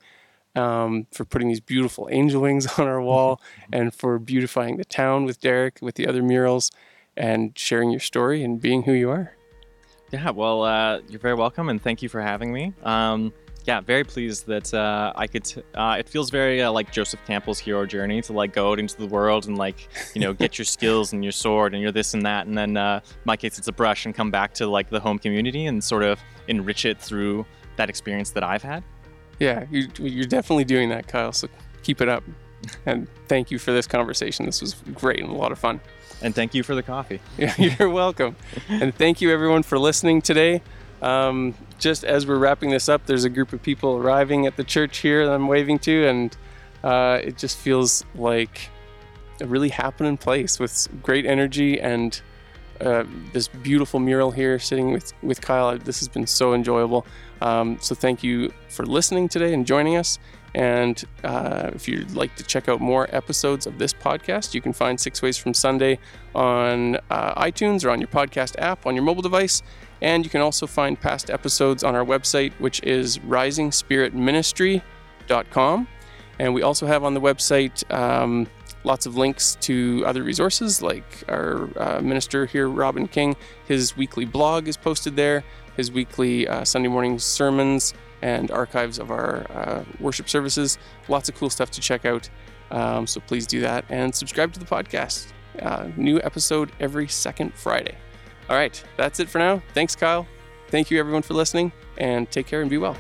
um, for putting these beautiful angel wings on our wall and for beautifying the town with Derek, with the other murals, and sharing your story and being who you are. Yeah, well, uh, you're very welcome, and thank you for having me. Um, yeah, very pleased that uh, I could. T- uh, it feels very uh, like Joseph Campbell's hero journey to like go out into the world and like you know get your skills and your sword and your this and that, and then uh, in my case it's a brush and come back to like the home community and sort of enrich it through that experience that I've had. Yeah, you, you're definitely doing that, Kyle. So keep it up. And thank you for this conversation. This was great and a lot of fun. And thank you for the coffee. Yeah, you're welcome. and thank you, everyone, for listening today. Um, just as we're wrapping this up, there's a group of people arriving at the church here that I'm waving to, and uh, it just feels like a really happening place with great energy and uh, this beautiful mural here sitting with, with Kyle. This has been so enjoyable. Um, so thank you for listening today and joining us. And uh, if you'd like to check out more episodes of this podcast, you can find Six Ways from Sunday on uh, iTunes or on your podcast app on your mobile device. And you can also find past episodes on our website, which is risingspiritministry.com. And we also have on the website um, lots of links to other resources, like our uh, minister here, Robin King. His weekly blog is posted there, his weekly uh, Sunday morning sermons, and archives of our uh, worship services. Lots of cool stuff to check out. Um, so please do that and subscribe to the podcast. Uh, new episode every second Friday. All right, that's it for now. Thanks, Kyle. Thank you, everyone, for listening, and take care and be well.